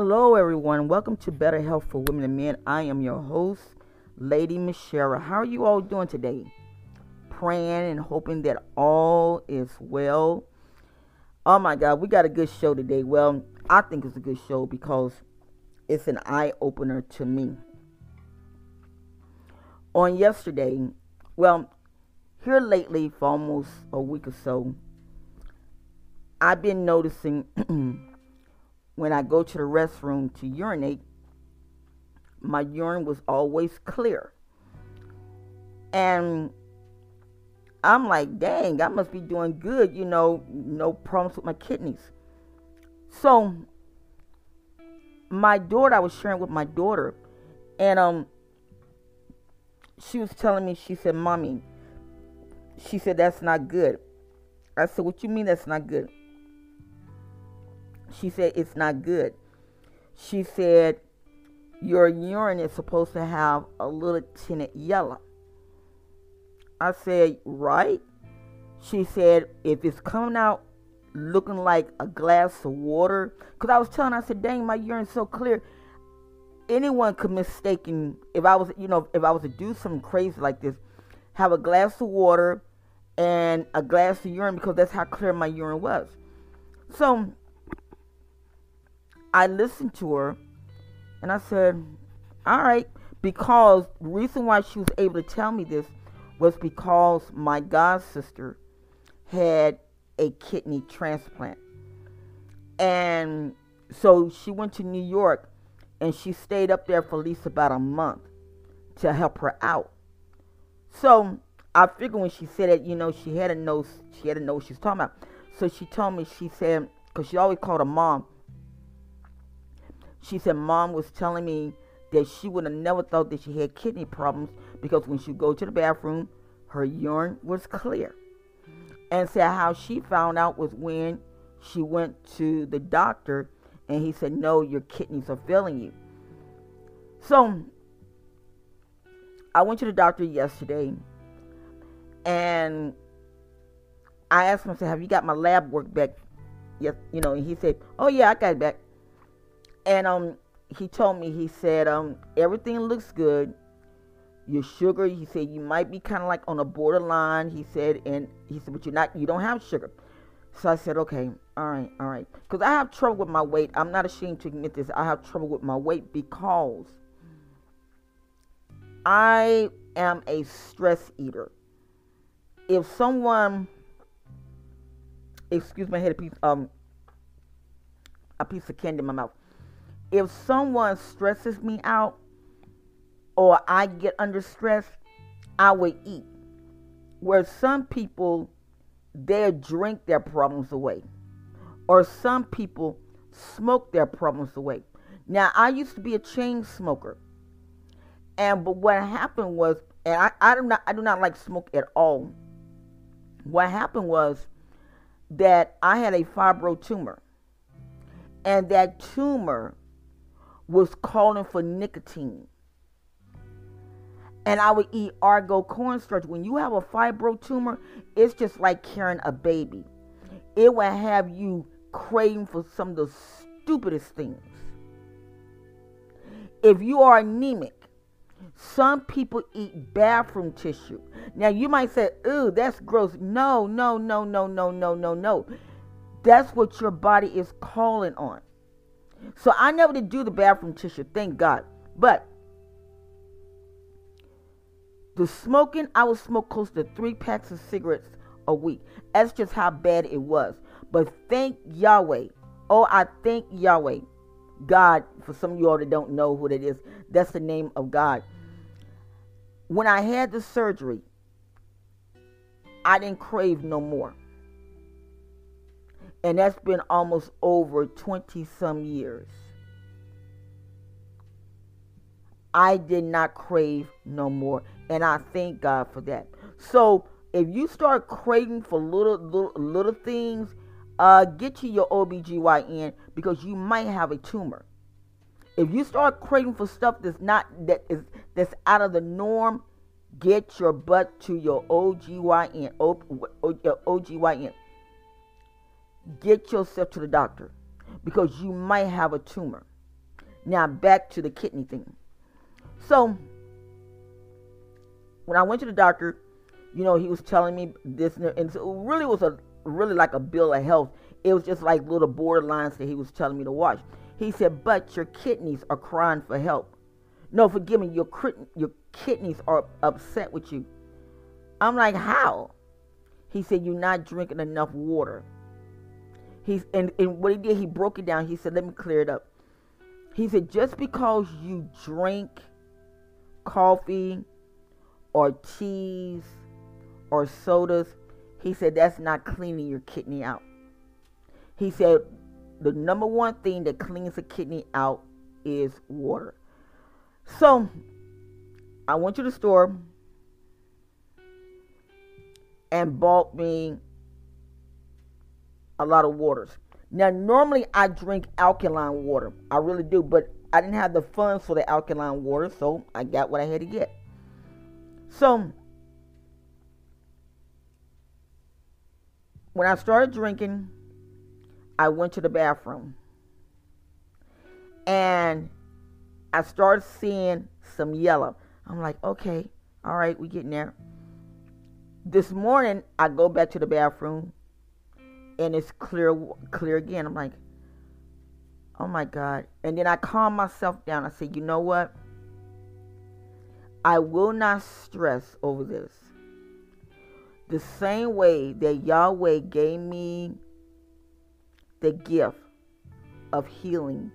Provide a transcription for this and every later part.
Hello, everyone. Welcome to Better Health for Women and Men. I am your host, Lady Michelle. How are you all doing today? Praying and hoping that all is well. Oh my God, we got a good show today. Well, I think it's a good show because it's an eye opener to me. On yesterday, well, here lately for almost a week or so, I've been noticing when I go to the restroom to urinate, my urine was always clear. And I'm like, dang, I must be doing good, you know, no problems with my kidneys. So my daughter, I was sharing with my daughter, and um she was telling me, she said, Mommy, she said, that's not good. I said, What you mean that's not good? She said, It's not good. She said, Your urine is supposed to have a little tinted yellow. I said, Right? She said, If it's coming out looking like a glass of water, because I was telling her, I said, Dang, my urine's so clear. Anyone could mistaken if I was, you know, if I was to do something crazy like this, have a glass of water and a glass of urine because that's how clear my urine was. So I listened to her and I said, All right, because the reason why she was able to tell me this was because my god sister had a kidney transplant. And so she went to New York and she stayed up there for at least about a month to help her out. So I figured when she said it, you know, she had to know she had to know what she was talking about. So she told me, she said, because she always called her mom, she said mom was telling me that she would have never thought that she had kidney problems because when she go to the bathroom, her urine was clear. And said how she found out was when she went to the doctor and he said, No, your kidneys are failing you. So I went to the doctor yesterday and I asked him, I said, Have you got my lab work back? Yes, you know, and he said, Oh yeah, I got it back and um he told me he said um everything looks good. Your sugar he said you might be kind of like on a borderline he said and he said but you're not you don't have sugar. So i said okay all right all right. Because i have trouble with my weight. I'm not ashamed to admit this. I have trouble with my weight because i am a stress eater. If someone excuse me i had a piece um a piece of candy in my mouth if someone stresses me out or I get under stress, I would eat. Where some people, they drink their problems away. Or some people smoke their problems away. Now, I used to be a chain smoker. And but what happened was, and I, I do not I do not like smoke at all. What happened was that I had a fibro tumor. And that tumor was calling for nicotine. And I would eat Argo cornstarch. When you have a fibro tumor, it's just like carrying a baby. It will have you craving for some of the stupidest things. If you are anemic, some people eat bathroom tissue. Now you might say, "Ooh, that's gross." No, no, no, no, no, no, no, no. That's what your body is calling on. So I never did do the bathroom tissue, thank God. But the smoking, I would smoke close to three packs of cigarettes a week. That's just how bad it was. But thank Yahweh. Oh, I thank Yahweh. God, for some of you all that don't know who that is, that's the name of God. When I had the surgery, I didn't crave no more and that's been almost over 20 some years. I did not crave no more, and I thank God for that. So if you start craving for little little, little things, uh, get to your OBGYN because you might have a tumor. If you start craving for stuff that's not that is that's out of the norm, get your butt to your OGYN, o, o, OGYN get yourself to the doctor because you might have a tumor. Now back to the kidney thing. So when I went to the doctor, you know, he was telling me this, and so it really was a really like a bill of health. It was just like little borderlines that he was telling me to watch. He said, "But your kidneys are crying for help." No, forgive me. Your your kidneys are upset with you. I'm like, how? He said, You're not drinking enough water. He's and, and what he did, he broke it down. He said, Let me clear it up. He said, just because you drink coffee or cheese or sodas, he said that's not cleaning your kidney out. He said the number one thing that cleans a kidney out is water. So I went to the store and bought me a lot of waters. Now, normally I drink alkaline water. I really do, but I didn't have the funds for the alkaline water, so I got what I had to get. So, when I started drinking, I went to the bathroom. And I started seeing some yellow. I'm like, okay, all right, we getting there. This morning, I go back to the bathroom, and it's clear, clear again. I'm like, oh my God. And then I calm myself down. I say, you know what? I will not stress over this. The same way that Yahweh gave me the gift of healing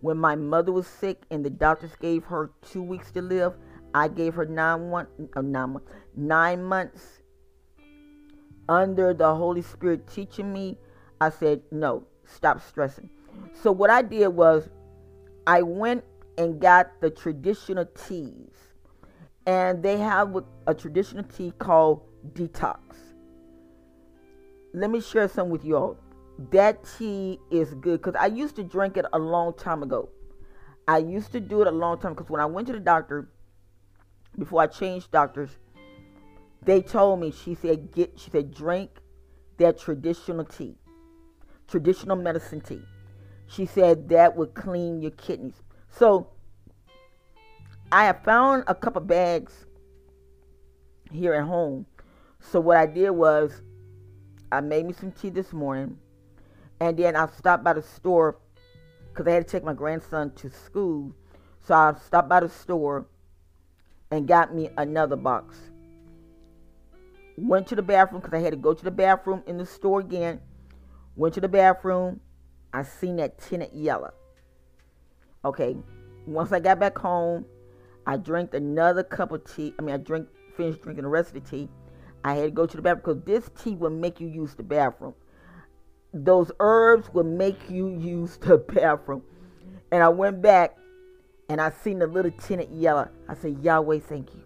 when my mother was sick and the doctors gave her two weeks to live, I gave her nine, one, uh, nine, nine months under the Holy Spirit teaching me. I said, no, stop stressing. So what I did was I went and got the traditional teas. And they have a traditional tea called Detox. Let me share some with you all that tea is good because I used to drink it a long time ago. I used to do it a long time because when I went to the doctor, before I changed doctors, they told me she said get she said drink that traditional tea, traditional medicine tea. She said that would clean your kidneys. So I have found a couple bags here at home. So what I did was I made me some tea this morning and then I stopped by the store because I had to take my grandson to school. So I stopped by the store and got me another box. Went to the bathroom because I had to go to the bathroom in the store again. Went to the bathroom. I seen that tenant yellow. Okay. Once I got back home, I drank another cup of tea. I mean, I drank, finished drinking the rest of the tea. I had to go to the bathroom because this tea will make you use the bathroom those herbs will make you use the bathroom. And I went back and I seen the little tenant yellow. I said, Yahweh, thank you.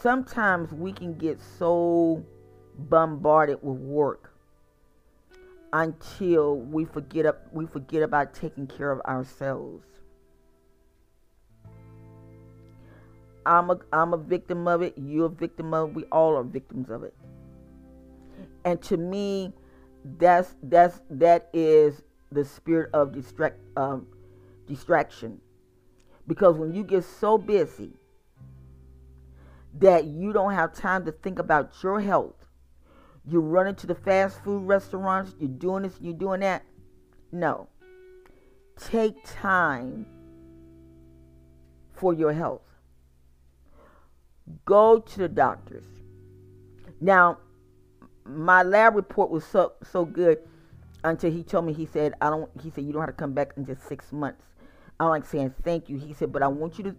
Sometimes we can get so bombarded with work until we forget up, we forget about taking care of ourselves. I'm a I'm a victim of it. You're a victim of it. We all are victims of it and to me that's that's that is the spirit of distract um, distraction because when you get so busy that you don't have time to think about your health you're running to the fast food restaurants you're doing this you're doing that no take time for your health go to the doctors now my lab report was so so good until he told me he said I don't he said you don't have to come back in just six months. I'm like saying thank you. He said, but I want you to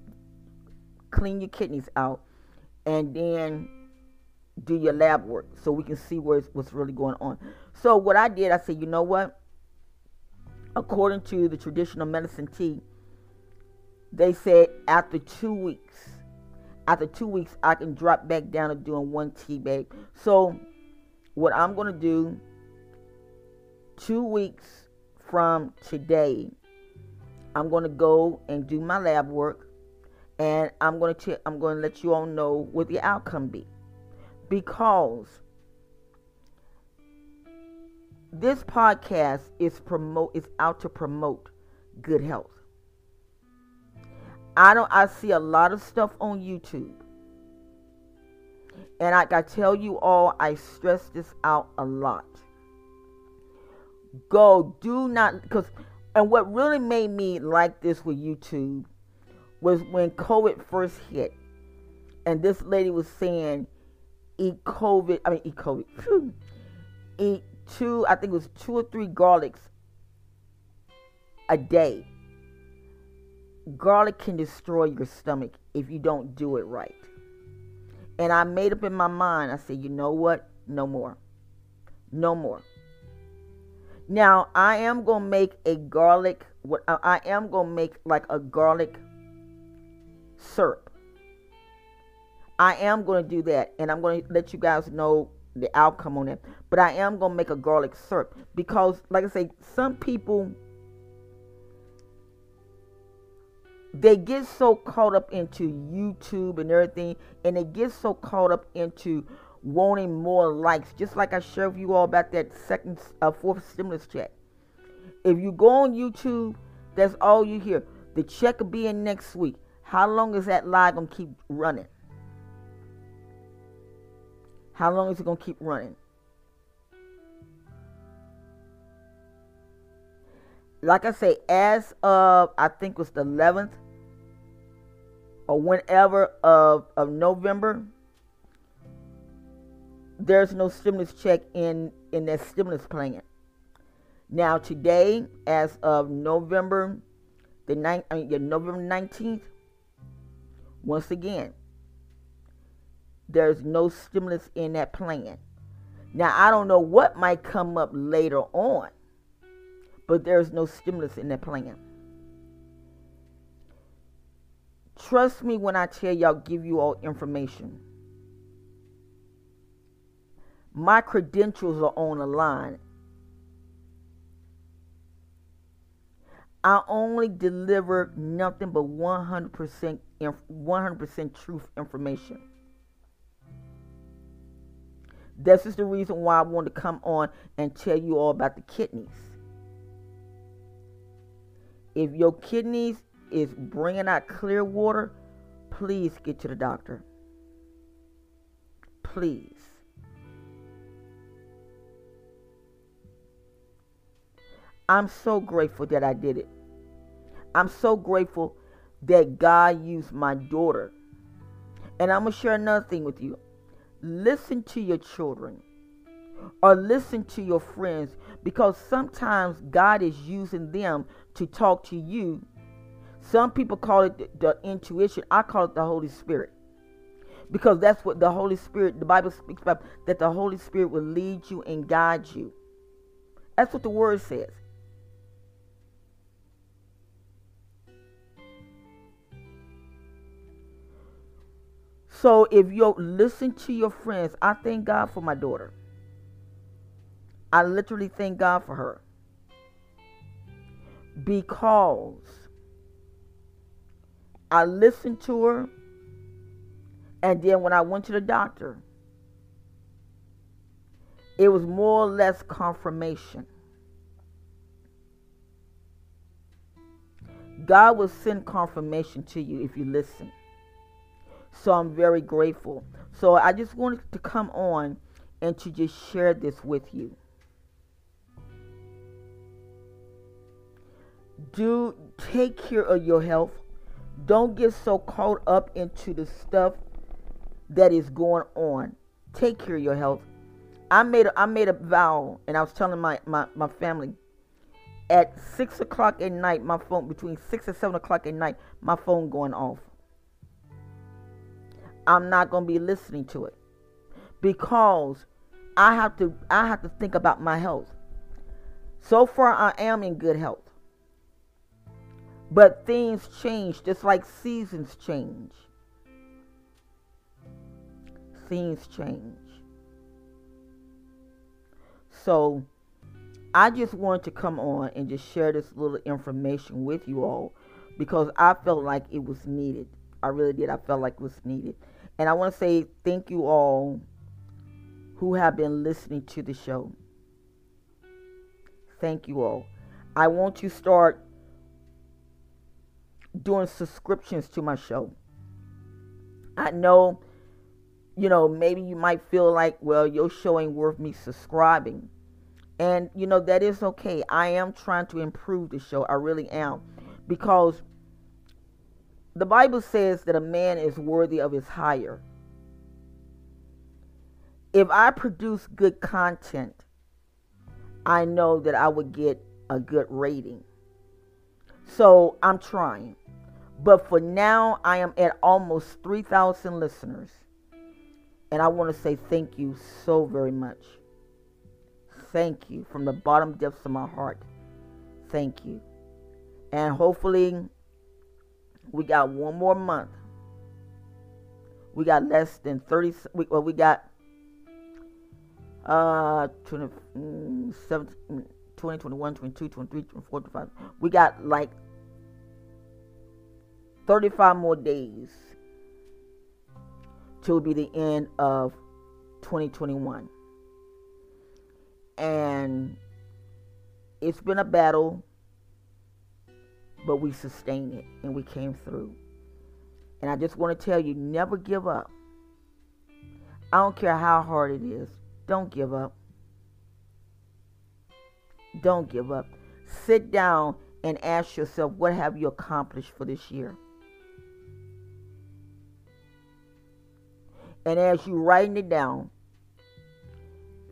clean your kidneys out and then do your lab work so we can see where what's really going on. So what I did, I said, you know what? According to the traditional medicine tea, they said after two weeks, after two weeks, I can drop back down to doing one tea bag. So what I'm to do two weeks from today, I'm to go and do my lab work, and I'm going to I'm going to let you all know what the outcome be, because this podcast is promote is out to promote good health. I don't I see a lot of stuff on YouTube. And I I tell you all, I stress this out a lot. Go, do not because and what really made me like this with YouTube was when COVID first hit, and this lady was saying, "Eat COVID." I mean, eat COVID. eat two. I think it was two or three garlics a day. Garlic can destroy your stomach if you don't do it right. And I made up in my mind. I said, you know what? No more. No more. Now I am gonna make a garlic. What I am gonna make like a garlic syrup. I am gonna do that, and I'm gonna let you guys know the outcome on it. But I am gonna make a garlic syrup because, like I say, some people they get so caught up into YouTube and everything, and they get so caught up into wanting more likes. Just like I shared with you all about that second, uh, fourth stimulus check. If you go on YouTube, that's all you hear. The check will be in next week. How long is that lie gonna keep running? How long is it gonna keep running? Like I say, as of I think it was the 11th or whenever of of November, there's no stimulus check in in that stimulus plan. Now today, as of November the 9th, I mean, yeah, November 19th, once again, there's no stimulus in that plan. Now I don't know what might come up later on, but there's no stimulus in that plan. Trust me when I tell y'all give you all information my credentials are on the line. I only deliver nothing but 100% 100% truth information. This is the reason why I want to come on and tell you all about the kidneys. If your kidneys is bringing out clear water, please get to the doctor. Please. I'm so grateful that I did it. I'm so grateful that God used my daughter. And I'm going to share another thing with you. Listen to your children or listen to your friends because sometimes God is using them to talk to you. Some people call it the, the intuition. I call it the Holy Spirit. Because that's what the Holy Spirit, the Bible speaks about, that the Holy Spirit will lead you and guide you. That's what the word says. So if you listen to your friends, I thank God for my daughter. I literally thank God for her. Because I listened to her, and then when I went to the doctor, it was more or less confirmation. God will send confirmation to you if you listen. So I'm very grateful. So I just wanted to come on and to just share this with you. Do take care of your health. Don't get so caught up into the stuff that is going on. Take care of your health. I made a, I made a vow, and I was telling my, my, my family at six o'clock at night, my phone between six and seven o'clock at night, my phone going off. I'm not going to be listening to it because I have to I have to think about my health. So far I am in good health. But things change just like seasons change. Things change. So I just wanted to come on and just share this little information with you all because I felt like it was needed. I really did. I felt like it was needed. And I want to say thank you all who have been listening to the show. Thank you all. I want to start doing subscriptions to my show. I know, you know, maybe you might feel like, well, your show ain't worth me subscribing. And, you know, that is okay. I am trying to improve the show. I really am. Because the Bible says that a man is worthy of his hire. If I produce good content, I know that I would get a good rating. So I'm trying. But for now, I am at almost 3,000 listeners. And I want to say thank you so very much. Thank you from the bottom depths of my heart. Thank you. And hopefully, we got one more month. We got less than 30, well, we got uh 20, mm, 17, 20, 21, 22, 23, 24, 25. We got like 35 more days till be the end of 2021. And it's been a battle, but we sustained it and we came through. And I just want to tell you never give up. I don't care how hard it is, don't give up. Don't give up. Sit down and ask yourself, what have you accomplished for this year? And as you writing it down,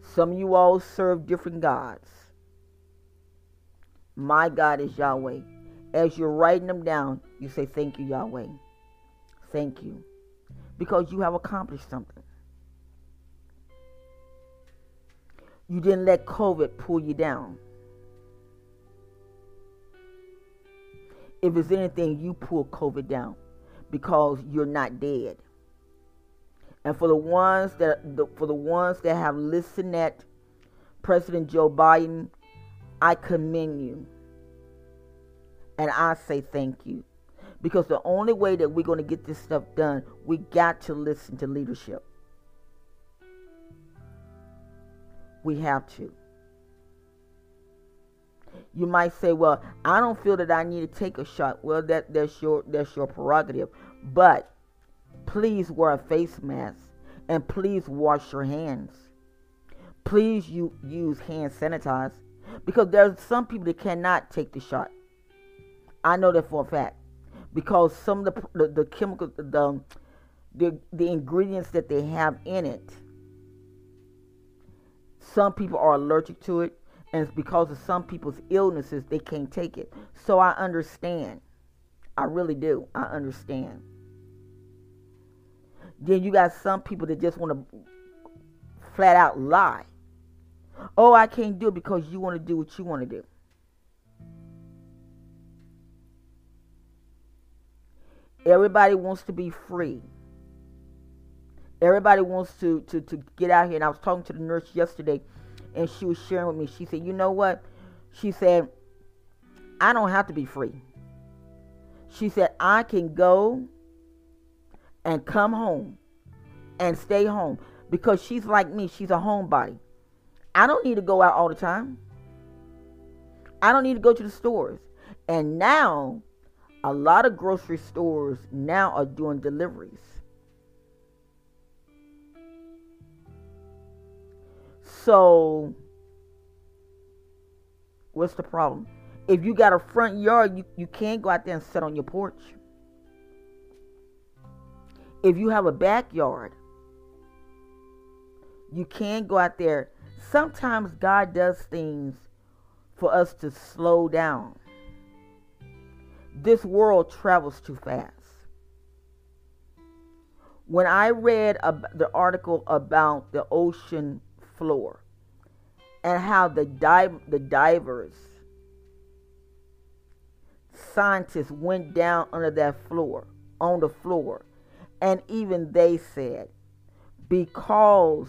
some of you all serve different gods. My God is Yahweh. As you're writing them down, you say, Thank you, Yahweh. Thank you. Because you have accomplished something. You didn't let COVID pull you down. If it's anything, you pull COVID down because you're not dead. And for the ones that the, for the ones that have listened at President Joe Biden, I commend you. And I say thank you. Because the only way that we're going to get this stuff done, we got to listen to leadership. We have to. You might say, "Well, I don't feel that I need to take a shot." Well, that that's your that's your prerogative. But please wear a face mask and please wash your hands. Please you use hand sanitizer because there's some people that cannot take the shot. I know that for a fact because some of the the, the chemical the, the the ingredients that they have in it. Some people are allergic to it, and it's because of some people's illnesses they can't take it. So I understand. I really do. I understand. Then you got some people that just want to flat out lie. Oh, I can't do it because you want to do what you want to do. Everybody wants to be free. Everybody wants to, to, to get out here. And I was talking to the nurse yesterday, and she was sharing with me. She said, You know what? She said, I don't have to be free. She said, I can go and come home and stay home because she's like me. She's a homebody. I don't need to go out all the time. I don't need to go to the stores. And now, a lot of grocery stores now are doing deliveries. So, what's the problem? If you got a front yard, you, you can't go out there and sit on your porch. If you have a backyard, you can go out there. Sometimes God does things for us to slow down. This world travels too fast. When I read the article about the ocean floor and how the dive, the divers, scientists went down under that floor, on the floor, and even they said, because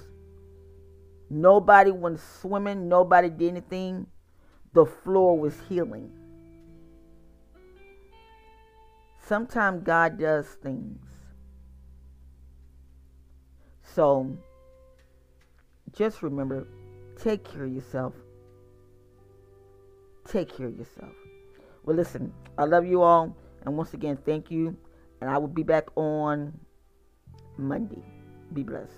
nobody went swimming, nobody did anything, the floor was healing. Sometimes God does things. So just remember take care of yourself. Take care of yourself. Well, listen, I love you all. And once again, thank you. And I will be back on Monday. Be blessed.